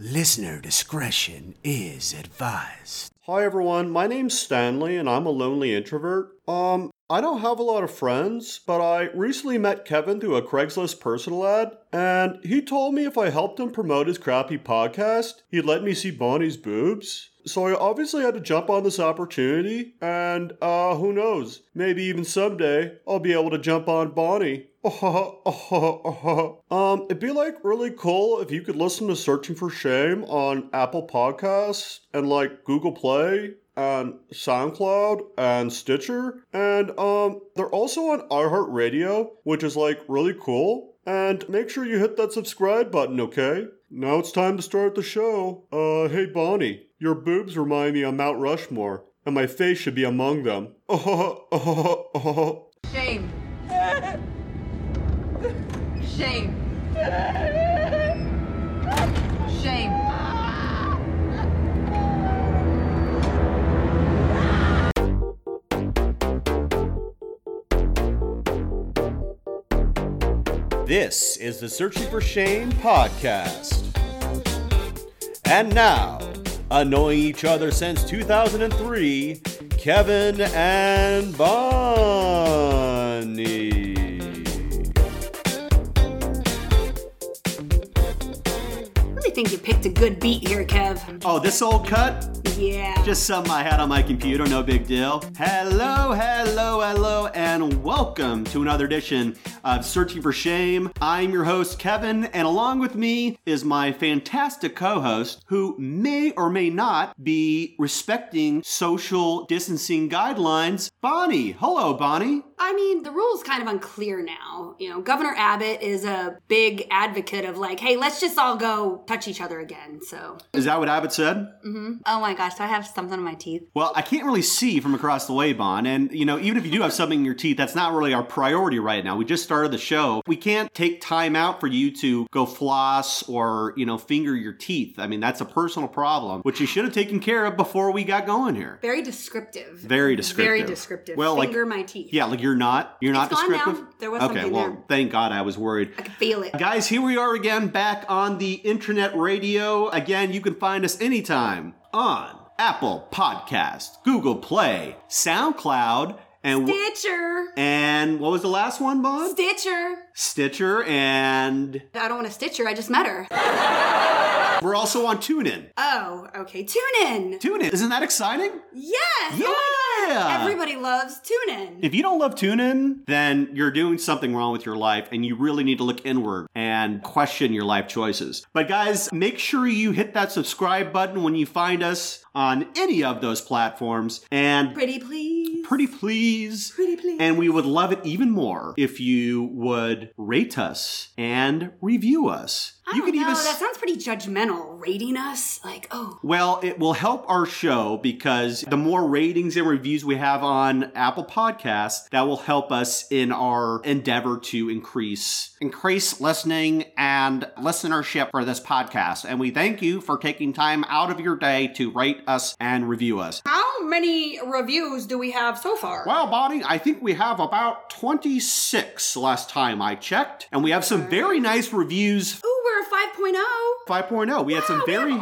Listener discretion is advised. Hi everyone, my name's Stanley and I'm a lonely introvert. Um, I don't have a lot of friends, but I recently met Kevin through a Craigslist personal ad, and he told me if I helped him promote his crappy podcast, he'd let me see Bonnie's boobs. So I obviously had to jump on this opportunity, and uh, who knows, maybe even someday I'll be able to jump on Bonnie. um, it'd be like really cool if you could listen to Searching for Shame on Apple Podcasts and like Google Play and SoundCloud and Stitcher. And um, they're also on iHeartRadio, which is like really cool. And make sure you hit that subscribe button, okay? Now it's time to start the show. Uh, hey Bonnie, your boobs remind me of Mount Rushmore, and my face should be among them. Oh, oh, Shame. Shame. Shame. This is the Searching for Shame podcast. And now, annoying each other since 2003, Kevin and Bonnie. I really think you picked a good beat here, Kev. Oh, this old cut? Yeah. Just something I had on my computer, no big deal. Hello, hello, hello, and welcome to another edition of Searching for Shame. I'm your host, Kevin, and along with me is my fantastic co host who may or may not be respecting social distancing guidelines, Bonnie. Hello, Bonnie. I mean, the rule's kind of unclear now. You know, Governor Abbott is a big advocate of like, hey, let's just all go touch each other again. So, Is that what Abbott said? Mm-hmm. oh my gosh, do I have something in my teeth? Well, I can't really see from across the way, Bon. And, you know, even if you do have something in your teeth, that's not really our priority right now. We just started the show. We can't take time out for you to go floss or, you know, finger your teeth. I mean, that's a personal problem, which you should have taken care of before we got going here. Very descriptive. Very descriptive. Very descriptive. Well, like- Finger my teeth. Yeah, like you're not. You're not It's gone now. descriptive. There was okay. something well, there. thank God I was worried. I can feel it. Guys, here we are again back on the internet radio. Again, you can find us anytime on Apple Podcast, Google Play, SoundCloud, and Stitcher. and what was the last one, Bon? Stitcher. Stitcher, and I don't want a Stitcher. I just met her. we're also on TuneIn. Oh, okay. Tune in. TuneIn, isn't that exciting? Yes. Oh yeah. Oh God. Everybody loves tune in. If you don't love TuneIn, then you're doing something wrong with your life and you really need to look inward and question your life choices. But guys, make sure you hit that subscribe button when you find us on any of those platforms and Pretty please. pretty please. Pretty please. And we would love it even more if you would rate us and review us. I you don't know. even that sounds pretty judgmental. Rating us, like, oh, Well, it will help our show because the more ratings and reviews we have on Apple Podcasts, that will help us in our endeavor to increase increase listening and listenership for this podcast. And we thank you for taking time out of your day to rate us and review us. how many reviews do we have so far? Well, Bonnie, I think we have about 26 last time I checked, and we have some very nice reviews. Ooh, 5.0. 5.0. We had some Wow, very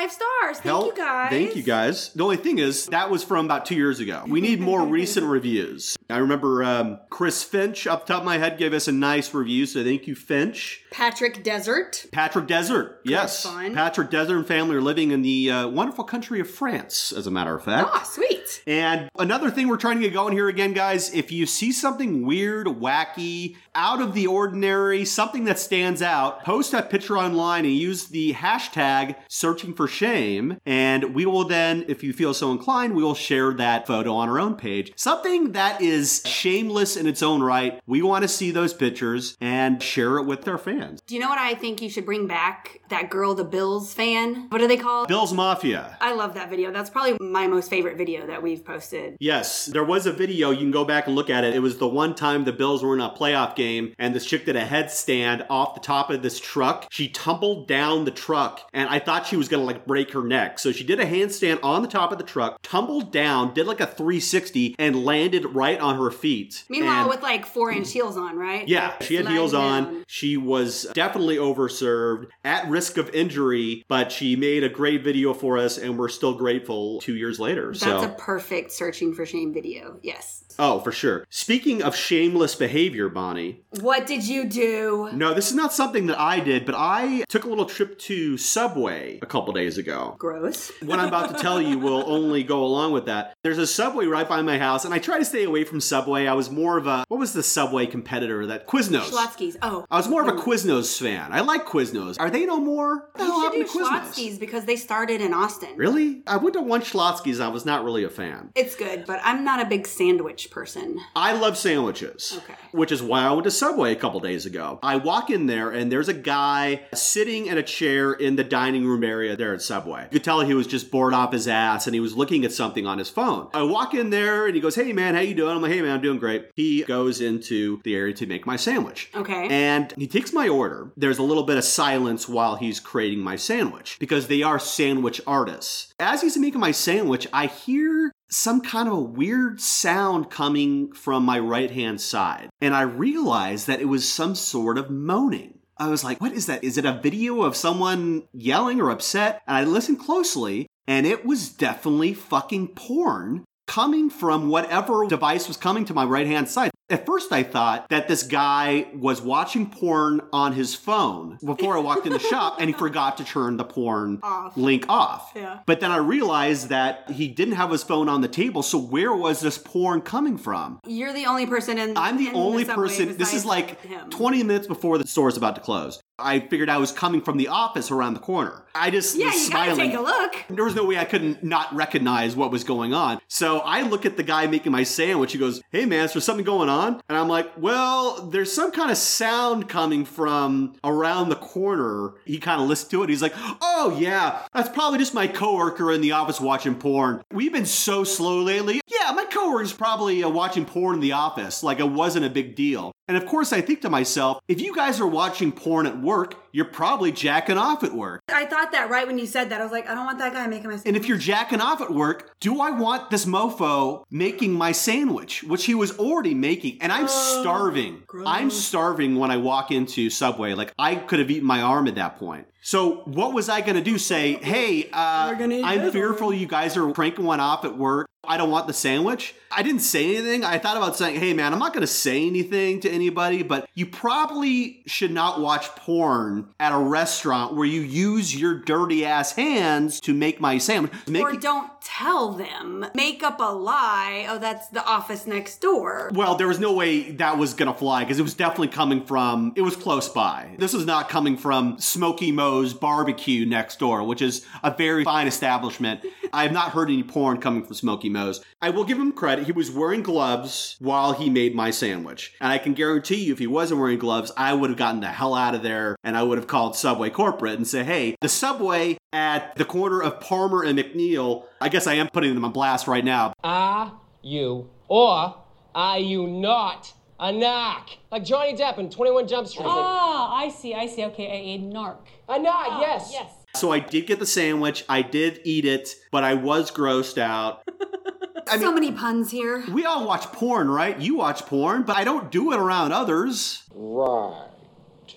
five stars. Thank you guys. Thank you guys. The only thing is, that was from about two years ago. We need more recent reviews. I remember um, Chris Finch, up top of my head, gave us a nice review, so thank you, Finch. Patrick Desert. Patrick Desert, yes. Patrick Desert and family are living in the uh, wonderful country of France, as a matter of fact. Ah, sweet. And another thing we're trying to get going here again, guys, if you see something weird, wacky, out of the ordinary, something that stands out, post that picture online and use the hashtag searching for shame. And we will then, if you feel so inclined, we will share that photo on our own page. Something that is shameless in its own right. We want to see those pictures and share it with our fans. Do you know what I think you should bring back? That girl, the Bills fan. What are they called? Bill's Mafia. I love that video. That's probably my most favorite video that we've posted. Yes, there was a video. You can go back and look at it. It was the one time the Bills were in a playoff game and this chick did a headstand off the top of this truck. She tumbled down the truck and I thought she was going to like break her neck. So she did a handstand on the top of the truck, tumbled down, did like a 360, and landed right on her feet. Meanwhile, And- with like four inch heels on, right? yeah, she had heels on. She was definitely overserved, at risk of injury, but she made a great video for us, and we're still grateful two years later. That's so, a perfect searching for shame video. Yes. oh, for sure. Speaking of shameless behavior, Bonnie, What did you do? no, this is not something that I did, but I took a little trip to Subway a couple days ago. Gross. What I'm about to tell you will only go along with that. There's a Subway right by my house, and I try to stay away from Subway. I was more of a what was the Subway competitor that Quiznos? Schlotzsky's. Oh. I was more of a mm. Quiznos fan. I like Quiznos. Are they no more? What You should do? Schlotzsky's because they started in Austin. Really? I went to one Schlotzsky's. I was not really a fan. It's good, but I'm not a big sandwich person. I love sandwiches. Okay. Which is why I went to Subway a couple days ago. I walk in there and there's a guy sitting in a chair in the dining room area there at Subway. You could tell he was just bored off his ass and he was looking at something on his phone. I walk in there and he goes, "Hey man, how you doing?" I'm like, "Hey man, I'm doing great." He goes into the area to make my sandwich. Okay. And he takes my order. There's a little bit of silence while he's creating my sandwich because they are sandwich artists. As he's making my sandwich, I hear some kind of a weird sound coming from my right hand side. And I realized that it was some sort of moaning. I was like, what is that? Is it a video of someone yelling or upset? And I listened closely, and it was definitely fucking porn coming from whatever device was coming to my right hand side. At first, I thought that this guy was watching porn on his phone before I walked in the shop and he forgot to turn the porn Off. link off. Yeah. But then I realized that he didn't have his phone on the table, so where was this porn coming from? You're the only person in. I'm the in only subway person. This is like him. 20 minutes before the store is about to close. I figured I was coming from the office around the corner. I just Yeah, was you gotta smiling. take a look. There was no way I couldn't not recognize what was going on. So I look at the guy making my sandwich. He goes, Hey man, is there something going on? And I'm like, Well, there's some kind of sound coming from around the corner. He kind of listened to it. He's like, Oh yeah, that's probably just my coworker in the office watching porn. We've been so slow lately. Yeah, my coworker's probably uh, watching porn in the office. Like it wasn't a big deal. And of course, I think to myself, if you guys are watching porn at work, you're probably jacking off at work. I thought that right when you said that. I was like, I don't want that guy making my. Sandwich. And if you're jacking off at work, do I want this mofo making my sandwich, which he was already making? And I'm starving. I'm starving when I walk into Subway. Like I could have eaten my arm at that point. So what was I going to do? Say, hey, uh, We're gonna eat I'm fearful you guys are cranking one off at work. I don't want the sandwich. I didn't say anything. I thought about saying, hey man, I'm not going to say anything to anybody, but you probably should not watch porn at a restaurant where you use your dirty ass hands to make my sandwich. Make or don't tell them. Make up a lie. Oh, that's the office next door. well, there was no way that was gonna fly because it was definitely coming from. It was close by. This was not coming from Smokey Mo's Barbecue next door, which is a very fine establishment. I have not heard any porn coming from Smokey Mo's. I will give him credit. He was wearing gloves while he made my sandwich, and I can guarantee you, if he wasn't wearing gloves, I would have gotten the hell out of there, and I would have called Subway corporate and said, "Hey, the Subway at the corner of Palmer and McNeil." I guess I am putting them on blast right now. Are you or are you not a narc? Like Johnny Depp in 21 Jump Street. Ah, I see, I see. Okay, a, a narc. A narc, yes. Yes. So I did get the sandwich. I did eat it, but I was grossed out. I so many puns here. we all watch porn, right? You watch porn, but I don't do it around others. Right.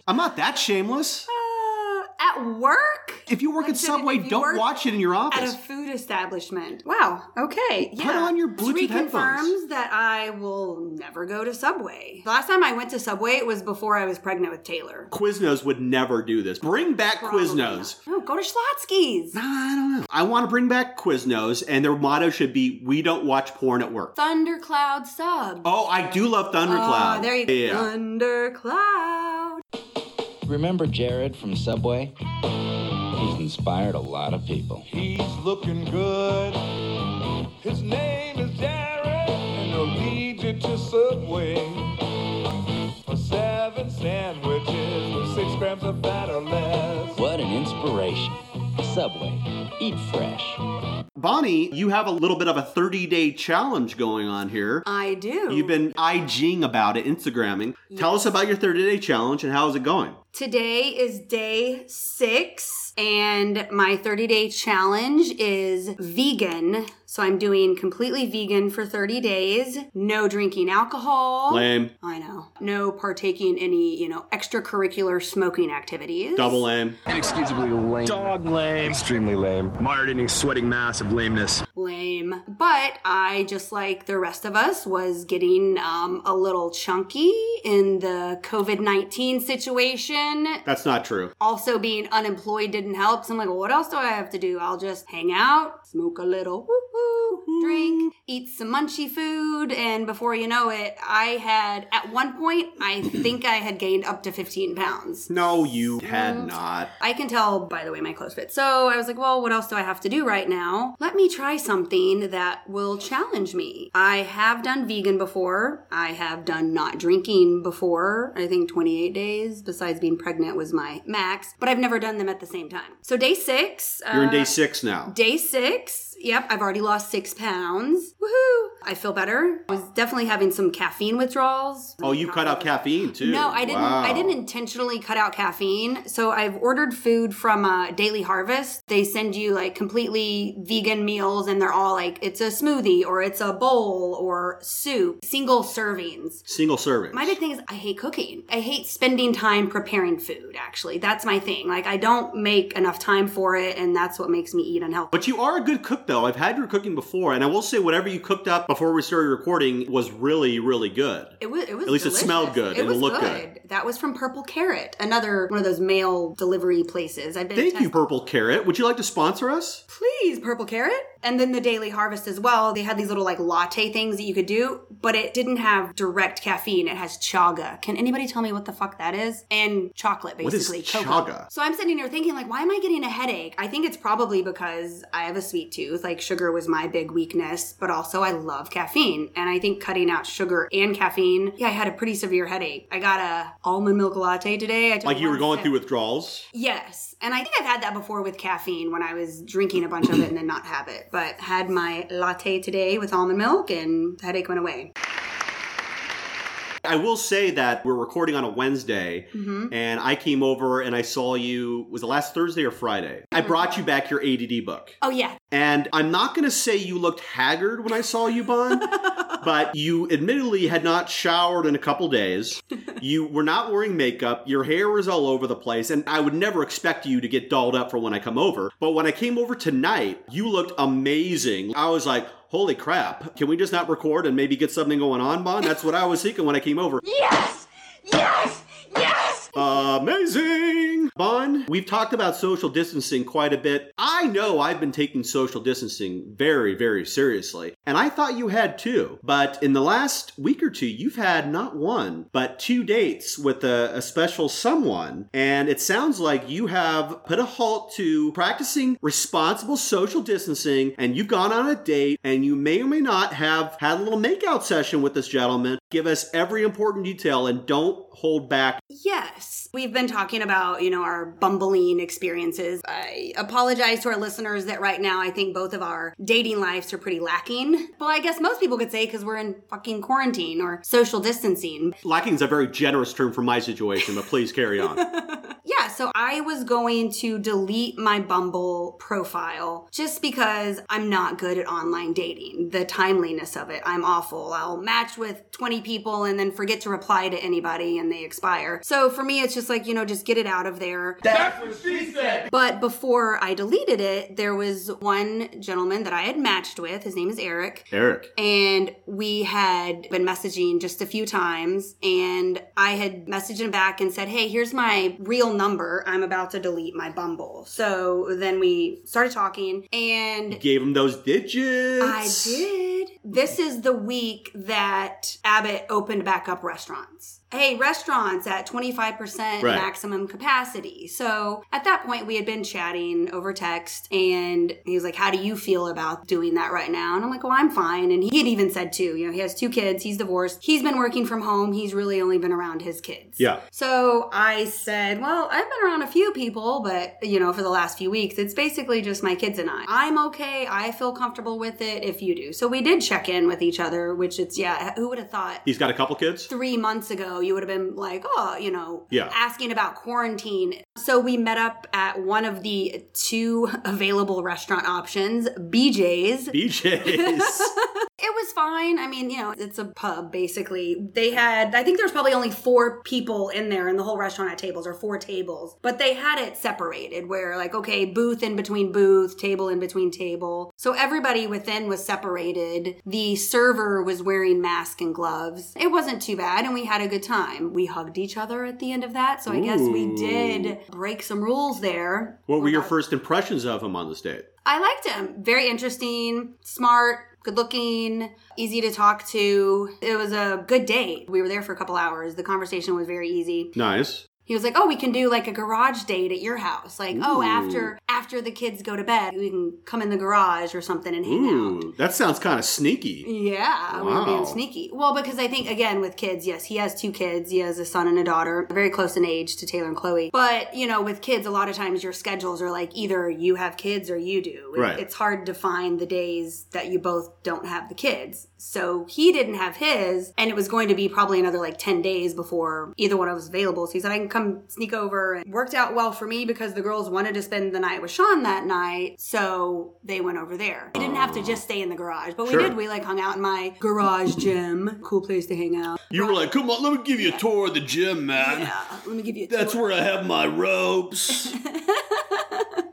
I'm not that shameless. At work? If you work at Subway, don't watch it in your office. At a food establishment. Wow. Okay. Yeah. Put on your Bluetooth Reconfirms headphones. that I will never go to Subway. The last time I went to Subway, it was before I was pregnant with Taylor. Quiznos would never do this. Bring back Probably Quiznos. not. No, go to Schlotzsky's. Nah, I don't know. I want to bring back Quiznos, and their motto should be "We don't watch porn at work." Thundercloud subs. Oh, I do love Thundercloud. Oh, there you go. Yeah. Thundercloud. Remember Jared from Subway? He's inspired a lot of people. He's looking good. His name is Jared, and he'll lead you to Subway for seven sandwiches with six grams of fat or less. What an inspiration. Subway. Eat fresh. Bonnie, you have a little bit of a 30 day challenge going on here. I do. You've been IGing about it, Instagramming. Tell us about your 30 day challenge and how is it going? Today is day six, and my 30 day challenge is vegan. So I'm doing completely vegan for 30 days. No drinking alcohol. Lame. I know. No partaking in any, you know, extracurricular smoking activities. Double lame. Inexcusably lame. Dog lame. Extremely lame. Mired in a sweating mass of lameness. Lame. But I, just like the rest of us, was getting um, a little chunky in the COVID 19 situation. That's not true. Also, being unemployed didn't help. So I'm like, well, what else do I have to do? I'll just hang out, smoke a little, woo woo, drink, eat some munchy food. And before you know it, I had, at one point, I think I had gained up to 15 pounds. No, you had not. I can tell by the way my clothes fit. So I was like, well, what else do I have to do right now? Let me try something that will challenge me. I have done vegan before. I have done not drinking before. I think 28 days, besides being pregnant, was my max. But I've never done them at the same time. So day six. You're in uh, day six now. Day six. Yep, I've already lost six pounds. Woohoo! I feel better. I was definitely having some caffeine withdrawals. Oh, you cut out caffeine too. No, I didn't. Wow. I didn't intentionally cut out caffeine. So I've ordered food from uh, Daily Harvest. They send you like completely vegan meals, and they're all like it's a smoothie or it's a bowl or soup, single servings. Single servings. My big thing is I hate cooking. I hate spending time preparing food. Actually, that's my thing. Like I don't make enough time for it, and that's what makes me eat unhealthy. But you are a good cook, though. I've had your cooking before, and I will say, whatever you cooked up before we started recording was really, really good. It was. It was. At least it smelled good It and it looked good. That was from Purple Carrot, another one of those mail delivery places. I've been. Thank you, Purple Carrot. Would you like to sponsor us? Please, Purple Carrot. And then the Daily Harvest as well. They had these little like latte things that you could do, but it didn't have direct caffeine. It has chaga. Can anybody tell me what the fuck that is? And chocolate, basically. What is basically. chaga? So I'm sitting here thinking, like, why am I getting a headache? I think it's probably because I have a sweet tooth. Like, sugar was my big weakness, but also I love caffeine. And I think cutting out sugar and caffeine, yeah, I had a pretty severe headache. I got a almond milk latte today. I Like you were going sip. through withdrawals? Yes. And I think I've had that before with caffeine when I was drinking a bunch of it and then not have it. But had my latte today with almond milk and the headache went away. I will say that we're recording on a Wednesday, Mm-hmm. and I came over and I saw you. Was it last Thursday or Friday? I brought you back your ADD book. Oh, yeah. And I'm not going to say you looked haggard when I saw you, Bond, but you admittedly had not showered in a couple days. You were not wearing makeup. Your hair was all over the place. And I would never expect you to get dolled up for when I come over. But when I came over tonight, you looked amazing. I was like, holy crap. Can we just not record and maybe get something going on, Bond? That's what I was thinking when I came over. Yes! Yes! Amazing! Bon, we've talked about social distancing quite a bit. I know I've been taking social distancing very, very seriously, and I thought you had too. But in the last week or two, you've had not one, but two dates with a, a special someone, and it sounds like you have put a halt to practicing responsible social distancing, and you've gone on a date, and you may or may not have had a little makeout session with this gentleman. Give us every important detail and don't hold back Yes. We've been talking about, you know, our bumbling experiences. I apologize to our listeners that right now I think both of our dating lives are pretty lacking. Well, I guess most people could say because we're in fucking quarantine or social distancing. Lacking is a very generous term for my situation, but please carry on. Yeah, so I was going to delete my Bumble profile just because I'm not good at online dating. The timeliness of it, I'm awful. I'll match with 20 people and then forget to reply to anybody and they expire. So for me, it's just like, you know, just get it out of there. That's what she said. But before I deleted it, there was one gentleman that I had matched with. His name is Eric. Eric. And we had been messaging just a few times. And I had messaged him back and said, Hey, here's my real number. I'm about to delete my Bumble. So then we started talking and Gave him those digits. I did. This is the week that Abbott opened back up restaurants. Hey, restaurants at 25% Right. maximum capacity. So at that point, we had been chatting over text, and he was like, How do you feel about doing that right now? And I'm like, Well, I'm fine. And he had even said, too, you know, he has two kids, he's divorced, he's been working from home, he's really only been around his kids. Yeah. So I said, Well, I've been around a few people, but, you know, for the last few weeks, it's basically just my kids and I. I'm okay. I feel comfortable with it if you do. So we did check in with each other, which it's, yeah, who would have thought? He's got a couple kids? Three months ago, you would have been like, oh, you know, Yeah. asking about quarantine. So we met up at one of the two available restaurant options, BJ's. BJ's. It was fine. I mean, you know, it's a pub basically. They had, I think there was probably only four people in there in the whole restaurant at tables, or four tables, but they had it separated where, like, okay, booth in between booth, table in between table. So everybody within was separated. The server was wearing mask and gloves. It wasn't too bad, and we had a good time. We hugged each other at the end of that, so I guess we did break some rules there. what were your first impressions of him on this date? I liked him. Very interesting, smart, good looking, easy to talk to. It was a good date. We were there for a couple hours. The conversation was very easy. Nice. He was like, "Oh, we can do like a garage date at your house. Like, oh, after after the kids go to bed, we can come in the garage or something and hang out." Ooh, that sounds kind of sneaky. Yeah, we were being Wow. sneaky. Well, because I think again with kids, yes, he has two kids. He has a son and a daughter, very close in age to Taylor and Chloe. But you know, with kids, a lot of times your schedules are like either you have kids or you do. Right. It's hard to find the days that you both don't have the kids. So he didn't have his, and it was going to be probably another like ten days before either one of us was available. So he said, "I can come sneak over." And worked out well for me because the girls wanted to spend the night with Sean that night, so they went over there. We didn't have to just stay in the garage, but we Sure. did. We like hung out in my garage gym. Cool place to hang out. You were like, come on, let me give you a tour of the gym, man. Yeah, let me give you a That's tour. where I have my ropes.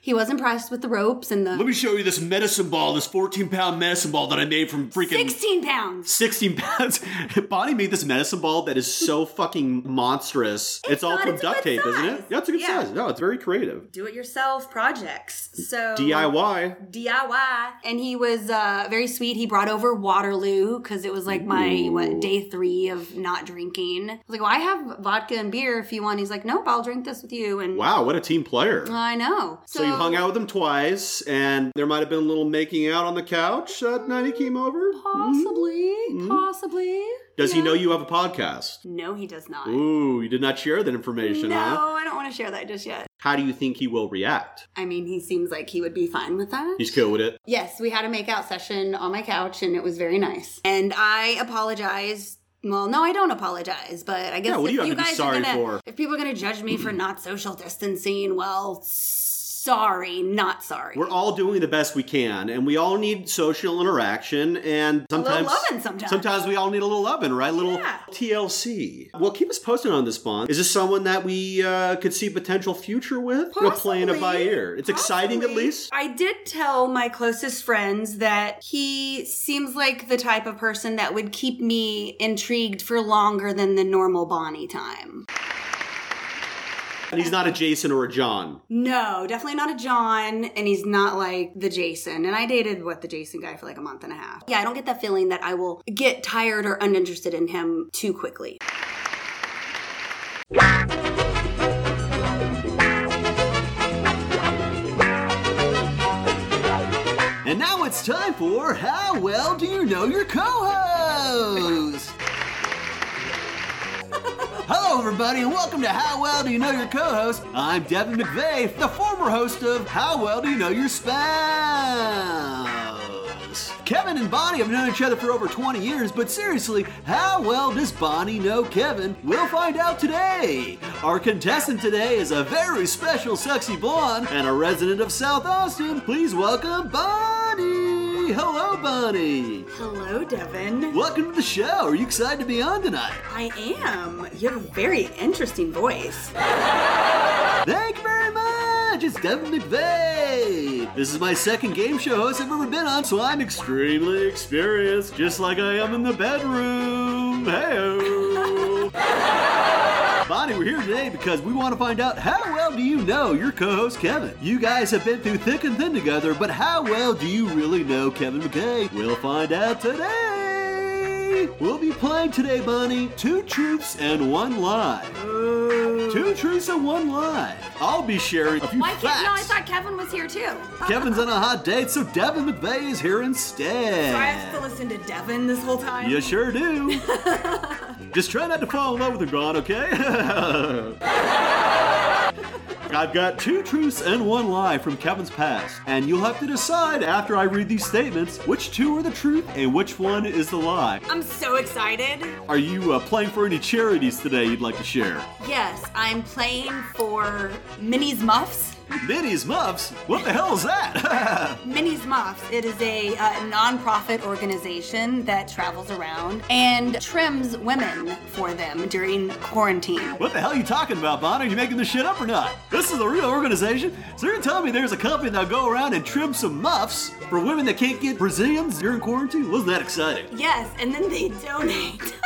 He was impressed with the ropes and the. let me show you this medicine ball, this 14 pound medicine ball that I made from freaking 16 pounds. 16 pounds. Bonnie made this medicine ball that is so fucking monstrous. It's, all not, from it's duct tape, isn't it? Yeah, it's a good Yeah. size. No, it's very creative. Do it yourself projects. So DIY. DIY. And he was uh, very sweet. He brought over Waterloo because it was like my what day three of not drinking. I was like, well, I have vodka and beer if you want. He's like, nope, I'll drink this with you. And Wow, what a team player. I know. So, you hung out with him twice, and there might have been a little making out on the couch that night he came over. Possibly, mm-hmm. Mm-hmm. possibly. Does he know you have a podcast? No, he does not. Ooh, you did not share that information, no, huh? I don't want to share that just yet. How do you think he will react? I mean, he seems like he would be fine with that. He's cool with it. Yes, we had a makeout session on my couch and it was very nice. And I apologize. Well, no, I don't apologize, but I guess Yeah, you have to be guys sorry are gonna, for? if people are gonna judge me for not social distancing, well, sorry, not sorry. We're all doing the best we can, and we all need social interaction, and sometimes lovin' sometimes. Sometimes we all need a little loving, right? A little Yeah. TLC. Well, keep us posted on this, Bond. Is this someone that we uh, could see potential future with? We're playing it by Possibly. ear. It's exciting, at least. I did tell my closest friends that he seems like the type of person that would keep me intrigued for longer than the normal Bonnie time. And he's not a Jason or a John. No, definitely not a John, and he's not like the Jason. And I dated what the Jason guy for like a month and a half. Yeah, I don't get that feeling that I will get tired or uninterested in him too quickly. And now it's time for How Well Do You Know Your Co-Host? Hello, everybody, and welcome to How Well Do You Know Your Co-Host? I'm Devin McVeigh, the former host of How Well Do You Know Your Spouse? Kevin and Bonnie have known each other for over 20 years, but seriously, how well does Bonnie know Kevin? We'll find out today. Our contestant today is a very special sexy blonde and a resident of South Austin. Please welcome Bonnie. Hello, Bonnie. Hello, Devin. Welcome to the show. Are you excited to be on tonight? I am. You have a very interesting voice. Thank you very much. It's Devin McVeigh. This is my second game show host I've ever been on, so I'm extremely experienced, just like I am in the bedroom. Hey. We're here today because we want to find out how well do you know your co-host Kevin? You guys have been through thick and thin together, but how well do you really know Kevin McKay? We'll find out today. We'll be playing today, Bonnie, two truths and one lie. Two truths and one lie. I'll be sharing a few Why facts. No, I thought Kevin was here too. Kevin's on a hot date, so Devin McVeigh is here instead. So I have to listen to Devin this whole time. You sure do. Just try not to fall in love with him, god, okay? I've got two truths and one lie from Kevin's past, and you'll have to decide after I read these statements which two are the truth and which one is the lie. I'm so excited. Are you uh, playing for any charities today you'd like to share? Yes, I'm playing for Minnie's Muffs. Minnie's Muffs? What the hell is that? Minnie's Muffs. It is a uh, nonprofit organization that travels around and trims women for them during quarantine. what the hell are you talking about, Bonnie? Are you making this shit up or not? This is a real organization. So you're telling me there's a company that'll go around and trim some muffs for women that can't get Brazilians during quarantine? Wasn't that exciting? Yes, and then they donate.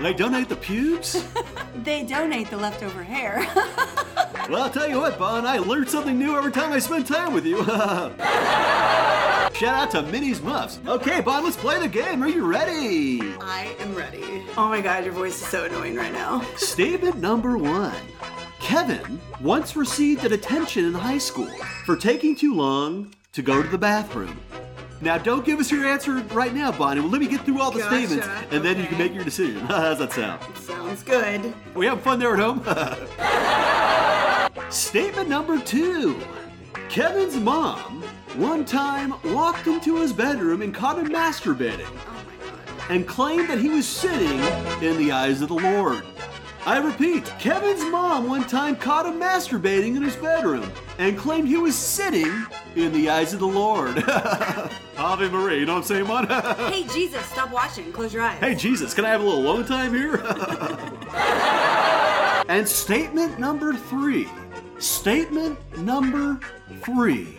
They donate the pubes? They donate the leftover hair. Well, I'll tell you what, Bon, I learn something new every time I spend time with you. Shout out to Minnie's Muffs. Okay, Bon, let's play the game. Are you ready? I am ready. Oh my god, your voice is so annoying right now. Statement number one Kevin once received a detention in high school for taking too long to go to the bathroom. Now, don't give us your answer right now, Bonnie. Well, let me get through all the Gotcha. statements, and then you can make your decision. How's that sound? Sounds good. We having fun there at home? Statement number two. Kevin's mom one time walked into his bedroom and caught him masturbating Oh my god. and claimed that he was sitting in the eyes of the Lord. I repeat, Kevin's mom one time caught him masturbating in his bedroom and claimed he was sitting in the eyes of the Lord. Ave Maria, you know what I'm saying, Mon? Hey Jesus, stop watching. Close your eyes. Hey, Jesus, can I have a little alone time here? and statement number three. Statement number three.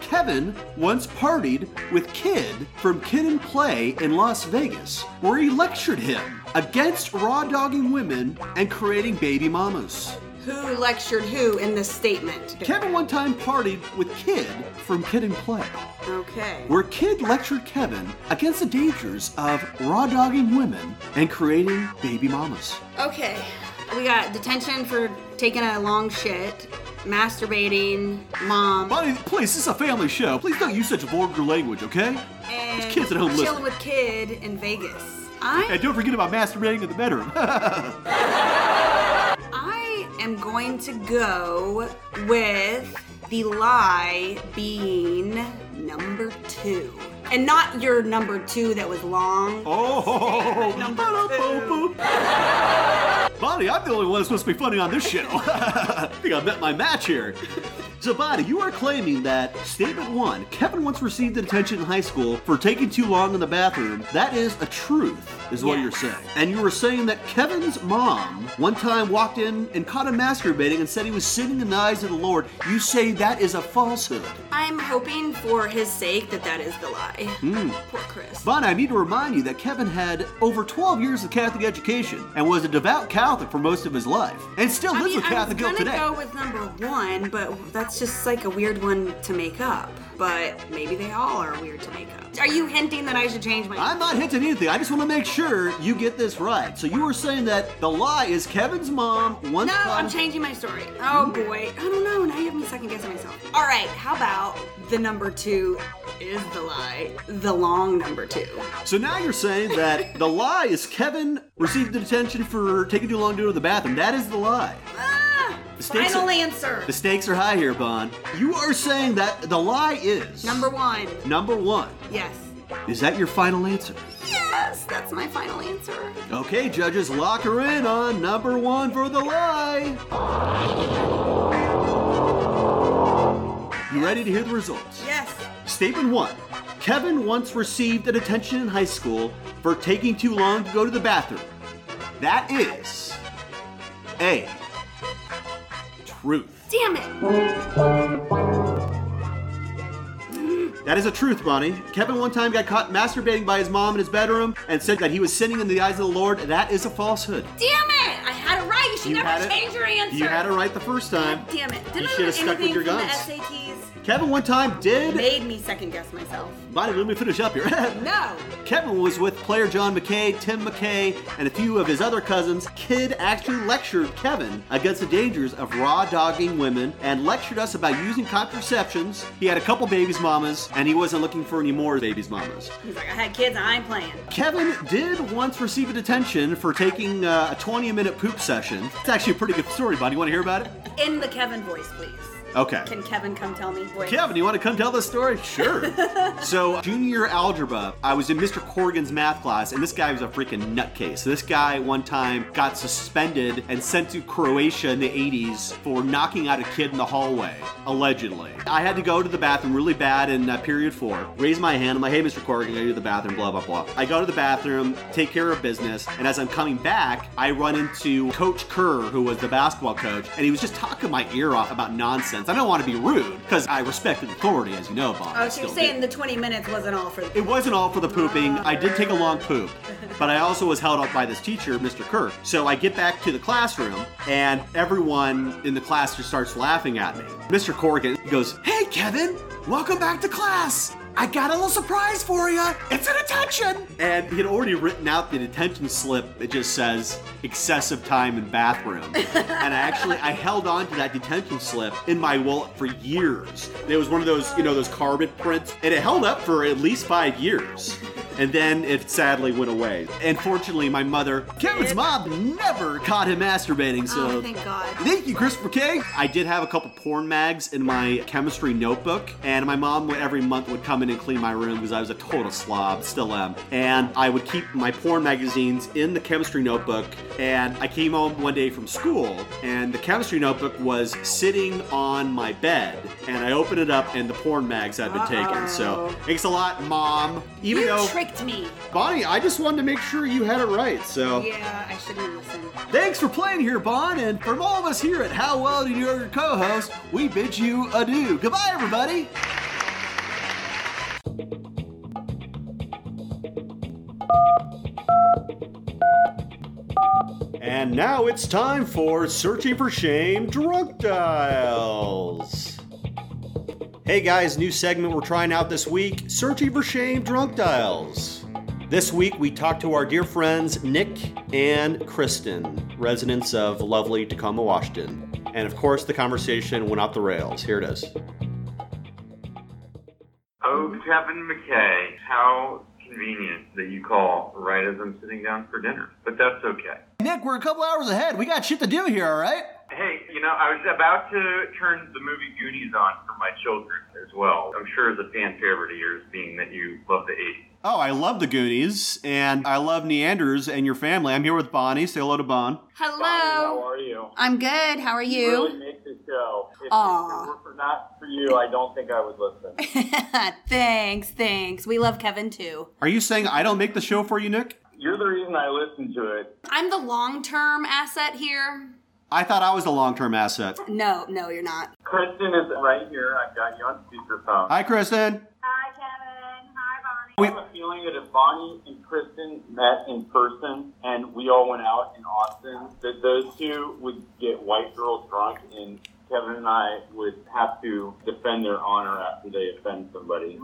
Kevin once partied with Kid from Kid and Play in Las Vegas, where he lectured him against raw dogging women and creating baby mamas. Who lectured who in this statement? Kevin one time partied with Kid from Kid and Play, Okay. where Kid lectured Kevin against the dangers of raw dogging women and creating baby mamas. Okay. We got detention for taking a long shit, masturbating, mom, Bonnie, please, this is a family show. Please don't use such vulgar language, okay? and There's kids at home chilling listening. with kid in Vegas. I And don't forget about masturbating in the bedroom. I am going to go with the lie being number two. And not your number two that was long. oh, Number ba-da-boop-boop. Bonnie, I'm the only one that's supposed to be funny on this show. I think I met my match here. Bonnie, you are claiming that statement one, Kevin once received detention in high school for taking too long in the bathroom. That is a truth, is what Yes. you're saying. And you were saying that Kevin's mom one time walked in and caught him masturbating and said he was sitting in the eyes of the Lord. You say that is a falsehood. I'm hoping for his sake that that is the lie. Hmm. Poor Chris. Bonnie, I need to remind you that Kevin had over 12 years of Catholic education and was a devout Catholic for most of his life, and still I lives mean, with I was Catholic guilt gonna go with number one, but that's just like a weird one to make up. But maybe they all are weird to make up. Are you hinting that I should change my? I'm not hinting anything. I just want to make sure you get this right. So you were saying that the lie is Kevin's mom once No, caught I'm changing my story. Oh hmm? boy, I don't know. Now you have me second guessing myself. All right, how about the number two is the lie, the long number two. So now you're saying that the lie is Kevin received the detention for taking too long to go to the bathroom. That is the lie. Ah! The stakes final are- answer. The stakes are high here, Bon. You are saying that the lie is Number one. number one. Yes. Is that your final answer? Yes, that's my final answer. Okay, judges, lock her in on number one for the lie. You ready to hear the results? Yes. Statement one Kevin once received a detention in high school for taking too long to go to the bathroom. That is A. Truth. Damn it. That is a truth, Bonnie. Kevin one time got caught masturbating by his mom in his bedroom and said that he was sinning in the eyes of the Lord. That is a falsehood. Damn it! I had it right. You should You never it- change your answer. You had it right the first time. Damn it. Did You I should have stuck with your guns. SATs? Kevin one time did. Made me second guess myself. Bonnie, let me finish up here. No. Kevin was with player John McKay, Tim McKay, and a few of his other cousins. Kid actually lectured Kevin against the dangers of raw dogging women and lectured us about using contraceptions. He had a couple babies mamas, and he wasn't looking for any more babies mamas. He's like, I had kids, I ain't playing. Kevin did once receive a detention for taking uh, a 20 minute poop session. It's actually a pretty good story, bud. You want to hear about it? In the Kevin voice, please. Okay. Can Kevin come tell me voice? Kevin, you want to come tell this story? Sure. so, junior algebra, I was in Mr. Corrigan's math class, and this guy was a freaking nutcase. This guy, one time, got suspended and sent to Croatia in the 80s for knocking out a kid in the hallway, allegedly. I had to go to the bathroom really bad in uh, period four, raise my hand, I'm like, hey, Mr. Corrigan, I go to the bathroom, blah, blah, blah. I go to the bathroom, take care of business, and as I'm coming back, I run into Coach Kerr, who was the basketball coach, and he was just talking my ear off about nonsense. I don't want to be rude, because I respected authority, as you know, Bob. Oh, I Oh, so you're saying do. the 20 minutes wasn't all for the It wasn't all for the pooping. Oh. I did take a long poop, but I also was held up by this teacher, Mr. Kirk. So I get back to the classroom, and everyone in the class just starts laughing at me. Mr. Corrigan goes, Hey, Kevin, welcome back to class. I got a little surprise for you. It's a detention. And he had already written out the detention slip that just says excessive time in bathroom. and I actually I held on to that detention slip in my wallet for years. It was one of those, you know, those carbon prints, and it held up for at least five years. And then it sadly went away. And fortunately, my mother, Kevin's mom, never caught him masturbating. So Oh, thank God. Thank you, Christopher K. I did have a couple porn mags in my chemistry notebook, and my mom would every month would come in and clean my room because I was a total slob, still am. And I would keep my porn magazines in the chemistry notebook. And I came home one day from school, and the chemistry notebook was sitting on my bed. And I opened it up, and the porn mags had been taken. So thanks a lot, mom. Even you though tricked me. Bonnie, I just wanted to make sure you had it right. So. Yeah, I shouldn't have listened. Thanks for playing here, Bon, and from all of us here at How Well Do You Know Your Co-host, we bid you adieu. Goodbye, everybody. And now it's time for Searching for Shame Drunk Dials. Hey guys, new segment we're trying out this week Searching for Shame Drunk Dials. This week we talked to our dear friends Nick and Kristen, residents of lovely Tacoma, Washington. And of course, the conversation went off the rails. Here it is. Oh, Kevin McKay, how convenient that you call right as I'm sitting down for dinner. But that's okay. Nick, we're a couple hours ahead. We got shit to do here, all right? Hey, you know, I was about to turn the movie Goonies on for my children as well. I'm sure it's a fan favorite of yours, being that you love the 80s. Oh, I love the Goonies, and I love Neanders and your family. I'm here with Bonnie. Say hello to Bon. Hello. How are you? I'm good. How are You you? really make the show. If, if Aw. it were for not for you, I don't think I would listen. thanks, thanks. We love Kevin too. Are you saying I don't make the show for you, Nick? You're the reason I listen to it. I'm the long term asset here. I thought I was a long-term asset. No, no, you're not. Kristen is right here. I've got you on speakerphone. Hi, Kristen. Hi, Kevin. Hi, Bonnie. I have a feeling that if Bonnie and Kristen met in person and we all went out in Austin, that those two would get white girls drunk and Kevin and I would have to defend their honor after they offend somebody.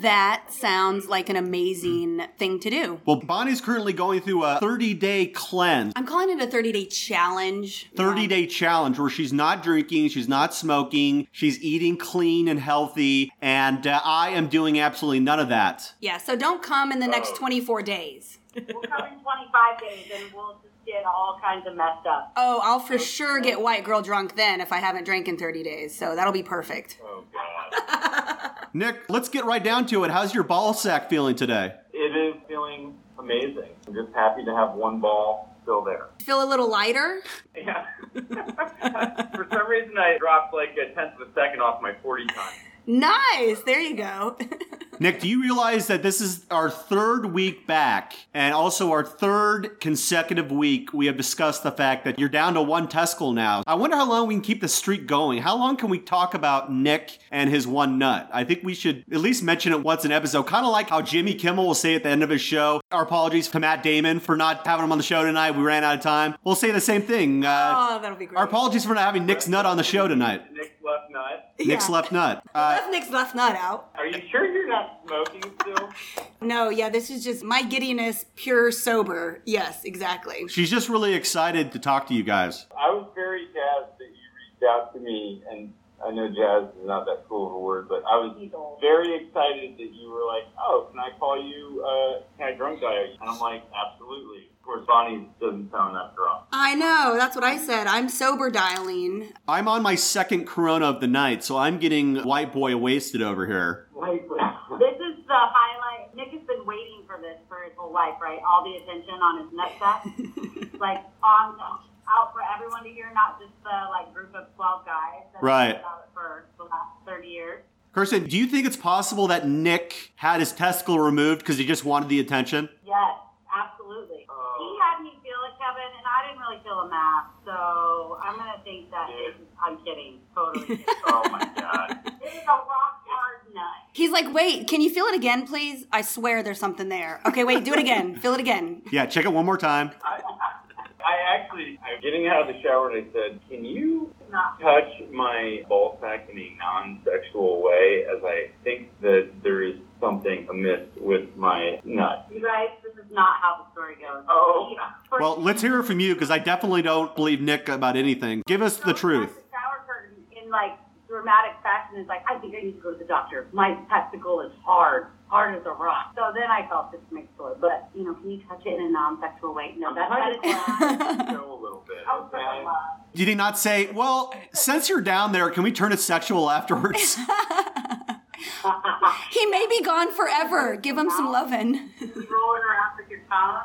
That sounds like an amazing thing to do. Well, Bonnie's currently going through a 30-day cleanse. I'm calling it a 30 day challenge. 30 day challenge where she's not drinking, she's not smoking, she's eating clean and healthy, and uh, I am doing absolutely none of that. Yeah, so don't come in the next 24 days. We'll come in 25 days and we'll just get all kinds of messed up. Oh, I'll for sure get white girl drunk then if I haven't drank in 30 days. So that'll be perfect. Oh, God. Nick, let's get right down to it. How's your ball sack feeling today? it is feeling amazing. I'm just happy to have one ball still there. Feel a little lighter? Yeah. for some reason, I dropped like a tenth of a second off my 40 time. Nice. There you go. Nick, do you realize that this is our third week back and also our third consecutive week we have discussed the fact that you're down to one testicle now? I wonder how long we can keep the streak going. How long can we talk about Nick and his one nut? I think we should at least mention it once an episode, kind of like how Jimmy Kimmel will say at the end of his show, our apologies to Matt Damon for not having him on the show tonight. We ran out of time. We'll say the same thing. Uh, oh, that'll be great. our apologies for not having Nick's nut on the show tonight. Nick's left nut. Nick's Yeah. left nut. Uh, Left Nick's left nut out. Are you sure you're not smoking still? No, yeah, this is just my giddiness, pure sober. Yes, exactly. she's just really excited to talk to you guys. I was very jazzed that you reached out to me, and I know jazz is not that cool of a word, but I was very excited that you were like, "Oh, can I call you? Uh, can I drunk guy?" And I'm like, "Absolutely." Of course, Bonnie doesn't sound that drunk. I know, that's what I said. I'm sober dialing. I'm on my second Corona of the night, so I'm getting white boy wasted over here. Like, This is the highlight. Nick has been waiting for this for his whole life, right? All the attention on his nutsack, like on out for everyone to hear, not just the like group of twelve guys. that Right. about it for the last thirty years. Kirsten, do you think it's possible that Nick had his testicle removed because he just wanted the attention? Yes, absolutely. Uh, he had me feel it, Kevin, and I didn't really feel a mass, so I'm gonna think that this is, I'm kidding, totally. Kidding. oh my god. This is a rock hard nut. He's like, wait, can you feel it again, please? I swear there's something there. Okay, wait, do it again. feel it again. Yeah, check it one more time. I actually, I'm getting out of the shower and I said, "Can you touch my ball sack in a non-sexual way?" As I think that there is something amiss with my nut. You guys, this is not how the story goes. Oh. Well, let's hear it from you because I definitely don't believe Nick about anything. Give us the truth. shower curtain in like dramatic fashion is like, I think I need to go to the doctor. My testicle is hard, hard as a rock. So then I felt this mixed story. But you know, can you touch it in a non-sexual way? No, that's that is Show a little bit. Okay? Did he not say, well, since you're down there, can we turn it sexual afterwards? He may be gone forever. Give him some lovin'. rolling around with your tongue.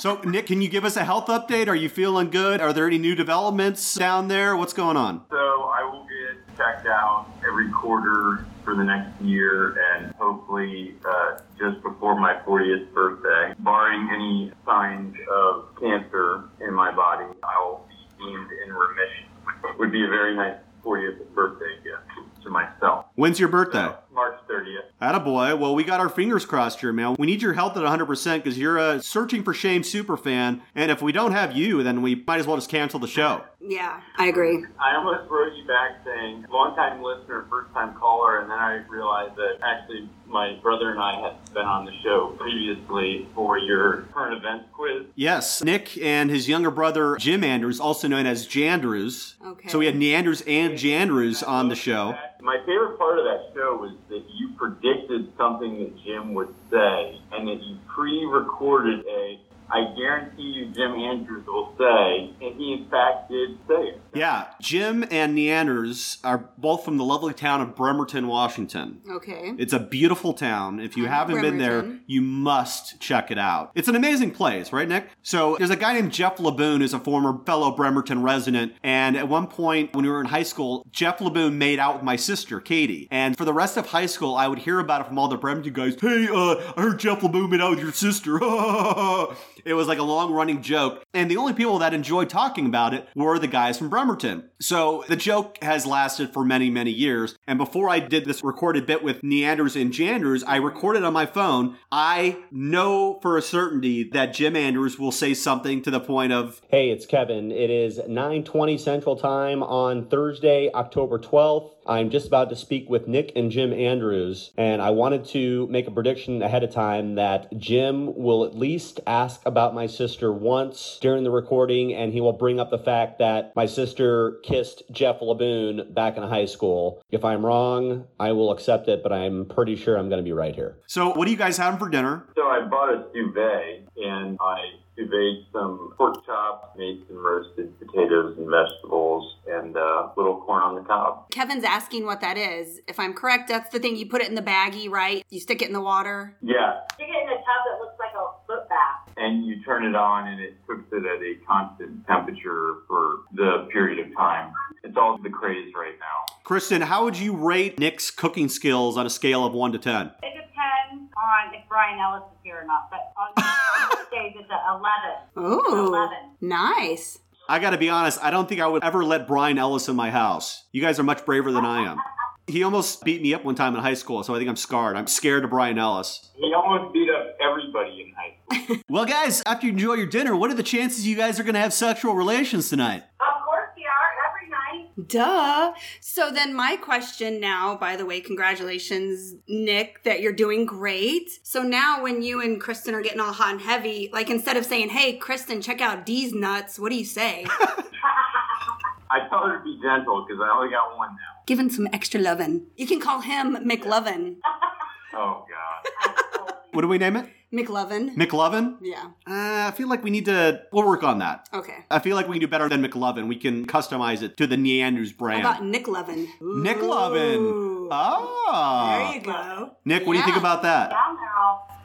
So, Nick, can you give us a health update? Are you feeling good? Are there any new developments down there? What's going on? So I will get checked out every quarter for the next year, and hopefully uh, just before my 40th birthday, barring any signs of cancer in my body, I will be deemed in remission. Would be a very nice 40th birthday gift to myself. When's your birthday? March 30th. Attaboy. Well, we got our fingers crossed here, man. We need your help at 100% because you're a Searching for Shame super fan. And if we don't have you, then we might as well just cancel the show. Yeah, I agree. I almost wrote you back saying long time listener, first time caller, and then I realized that actually my brother and I had been on the show previously for your current events quiz. Yes, Nick and his younger brother Jim Andrews, also known as Jandrews. Okay. So we had Neanders and Jandrews on the show. My favorite part of that show was that you predicted something that Jim would say, and that you pre-recorded a I guarantee you Jim Andrews will say, and he in fact did say it. Yeah, Jim and Neanders are both from the lovely town of Bremerton, Washington. Okay. It's a beautiful town. If you haven't been there, you must check it out. It's an amazing place, right, Nick? So there's a guy named Jeff Laboon who's a former fellow Bremerton resident. And at one point when we were in high school, Jeff Laboon made out with my sister, Katie. And for the rest of high school, I would hear about it from all the Bremerton guys. Hey, uh, I heard Jeff Laboon made out with your sister. it was like a long running joke. And the only people that enjoyed talking about it were the guys from Bremerton. So the joke has lasted for many, many years. And before I did this recorded bit with Neanders and Janders, I recorded on my phone. I know for a certainty that Jim Anders will say something to the point of, Hey, it's Kevin. It is 9:20 Central Time on Thursday, October 12th. I'm just about to speak with Nick and Jim Andrews, and I wanted to make a prediction ahead of time that Jim will at least ask about my sister once during the recording, and he will bring up the fact that my sister kissed Jeff Laboon back in high school. If I'm wrong, I will accept it, but I'm pretty sure I'm going to be right here. So, what are you guys having for dinner? So I bought a sous vide and I sous vide some pork chops, made some roasted potatoes and vegetables, and uh, little corn on the cob. Kevin's asking what that is. If I'm correct, that's the thing you put it in the baggie, right? You stick it in the water. Yeah, You get in a tub that looks like a foot bath. and you turn it on and it cooks it at a constant temperature for the period of time. It's all the craze right now. Kristen, how would you rate Nick's cooking skills on a scale of 1 to 10? It depends on if Brian Ellis is here or not, but on most days it's a 11. Ooh, 11. nice. I gotta be honest, I don't think I would ever let Brian Ellis in my house. You guys are much braver than I am. He almost beat me up one time in high school, so I think I'm scarred. I'm scared of Brian Ellis. He almost beat up everybody in high school. Well, guys, after you enjoy your dinner, what are the chances you guys are gonna have sexual relations tonight? Of course we are, every night. Duh. So then my question now, by the way, congratulations, Nick, that you're doing great. So now when you and Kristen are getting all hot and heavy, like instead of saying, hey, Kristen, check out D's nuts, what do you say? I tell her to be gentle because I only got one now. Give him some extra lovin'. You can call him McLovin. Oh God. What do we name it? McLovin. McLovin? Yeah. Uh, I feel like we need to. We'll work on that. Okay. I feel like we can do better than McLovin. We can customize it to the Neanders How brand. about Nick Lovin? Nick Lovin. Ah. There you go. Nick, what do you think about that?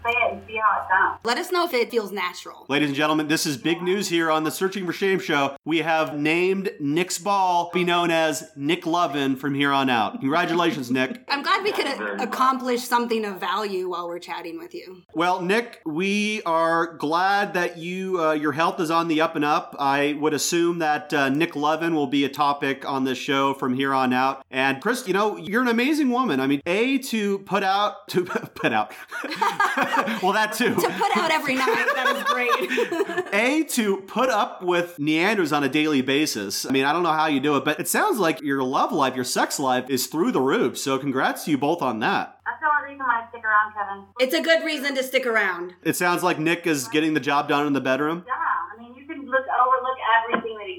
Down there, I'll say it and see how it sounds. Let us know if it feels natural. Ladies and gentlemen, this is big news here on the Searching for Shame show. We have named Nick's ball be known as Nick Lovin from here on out. Congratulations, Nick. I'm glad we could a- accomplish something of value while we're chatting with you. Well, Nick, we are glad that you uh, your health is on the up and up. I would assume that uh, Nick Lovin will be a topic on this show from here on out. And Chris, you know, you're an amazing woman. I mean, a to put out to put out. well, that too. To put out every night, that is great. A, to put up with Neanders on a daily basis. I mean, I don't know how you do it, but it sounds like your love life, your sex life is through the roof. So congrats to you both on that. That's the only reason why I stick around, Kevin. it's a good reason to stick around. It sounds like Nick is getting the job done in the bedroom. Yeah, I mean, you can look overlook everything that he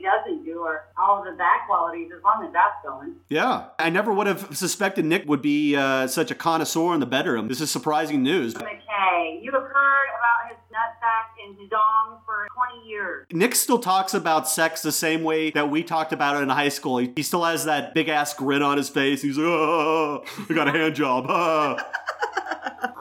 doesn't do or all of the bad qualities as long as that's going. Yeah. I never would have suspected Nick would be uh, such a connoisseur in the bedroom. This is surprising news. McKay, you have heard about his nutsack and his dong for 20 years. Nick still talks about sex the same way that we talked about it in high school. He, he still has that big ass grin on his face. He's like, oh, I got a hand job. ah."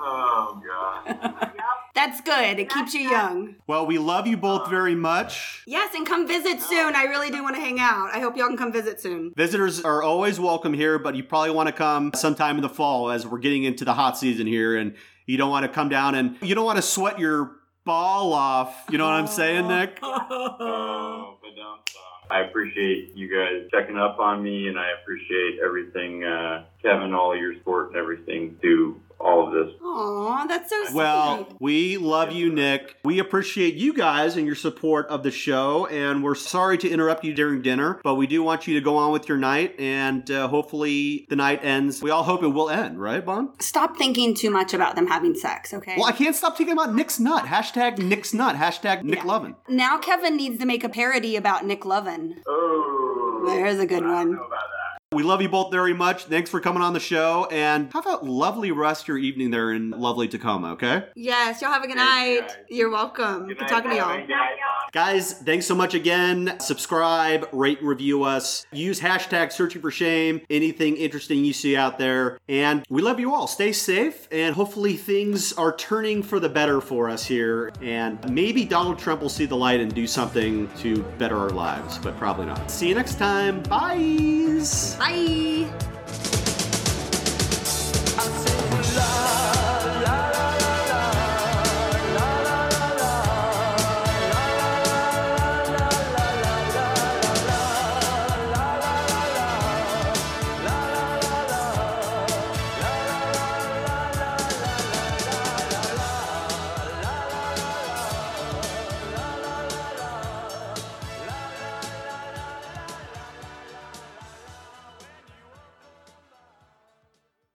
Oh God. That's good. It keeps you young. Well, we love you both very much. Yes, and come visit soon. I really do want to hang out. I hope y'all can come visit soon. Visitors are always welcome here, but you probably want to come sometime in the fall as we're getting into the hot season here, and you don't want to come down and you don't want to sweat your ball off. You know what I'm saying, Nick? Oh, but don't. I appreciate you guys checking up on me, and I appreciate everything, uh, Kevin, all your support and everything through all of this. Aw, that's so sweet. Well, we love you, Nick. We appreciate you guys and your support of the show, and we're sorry to interrupt you during dinner, but we do want you to go on with your night, and uh, hopefully the night ends. We all hope it will end, right, Bon? Stop thinking too much about them having sex, okay? Well, I can't stop thinking about Nick's nut. Hashtag Nick's nut. Hashtag Nick Lovin. Now Kevin needs to make a parody about Nick Lovin. Oh. There's a good one. We love you both very much. Thanks for coming on the show. And have a lovely rest your evening there in lovely Tacoma, okay? Yes, y'all have a good night. You're welcome. Good talking to y'all. Guys, thanks so much again. Subscribe, rate, and review us. Use hashtag searching for shame, anything interesting you see out there. And we love you all. Stay safe, and hopefully things are turning for the better for us here. And maybe Donald Trump will see the light and do something to better our lives, but probably not. See you next time. Bye. Bye. love.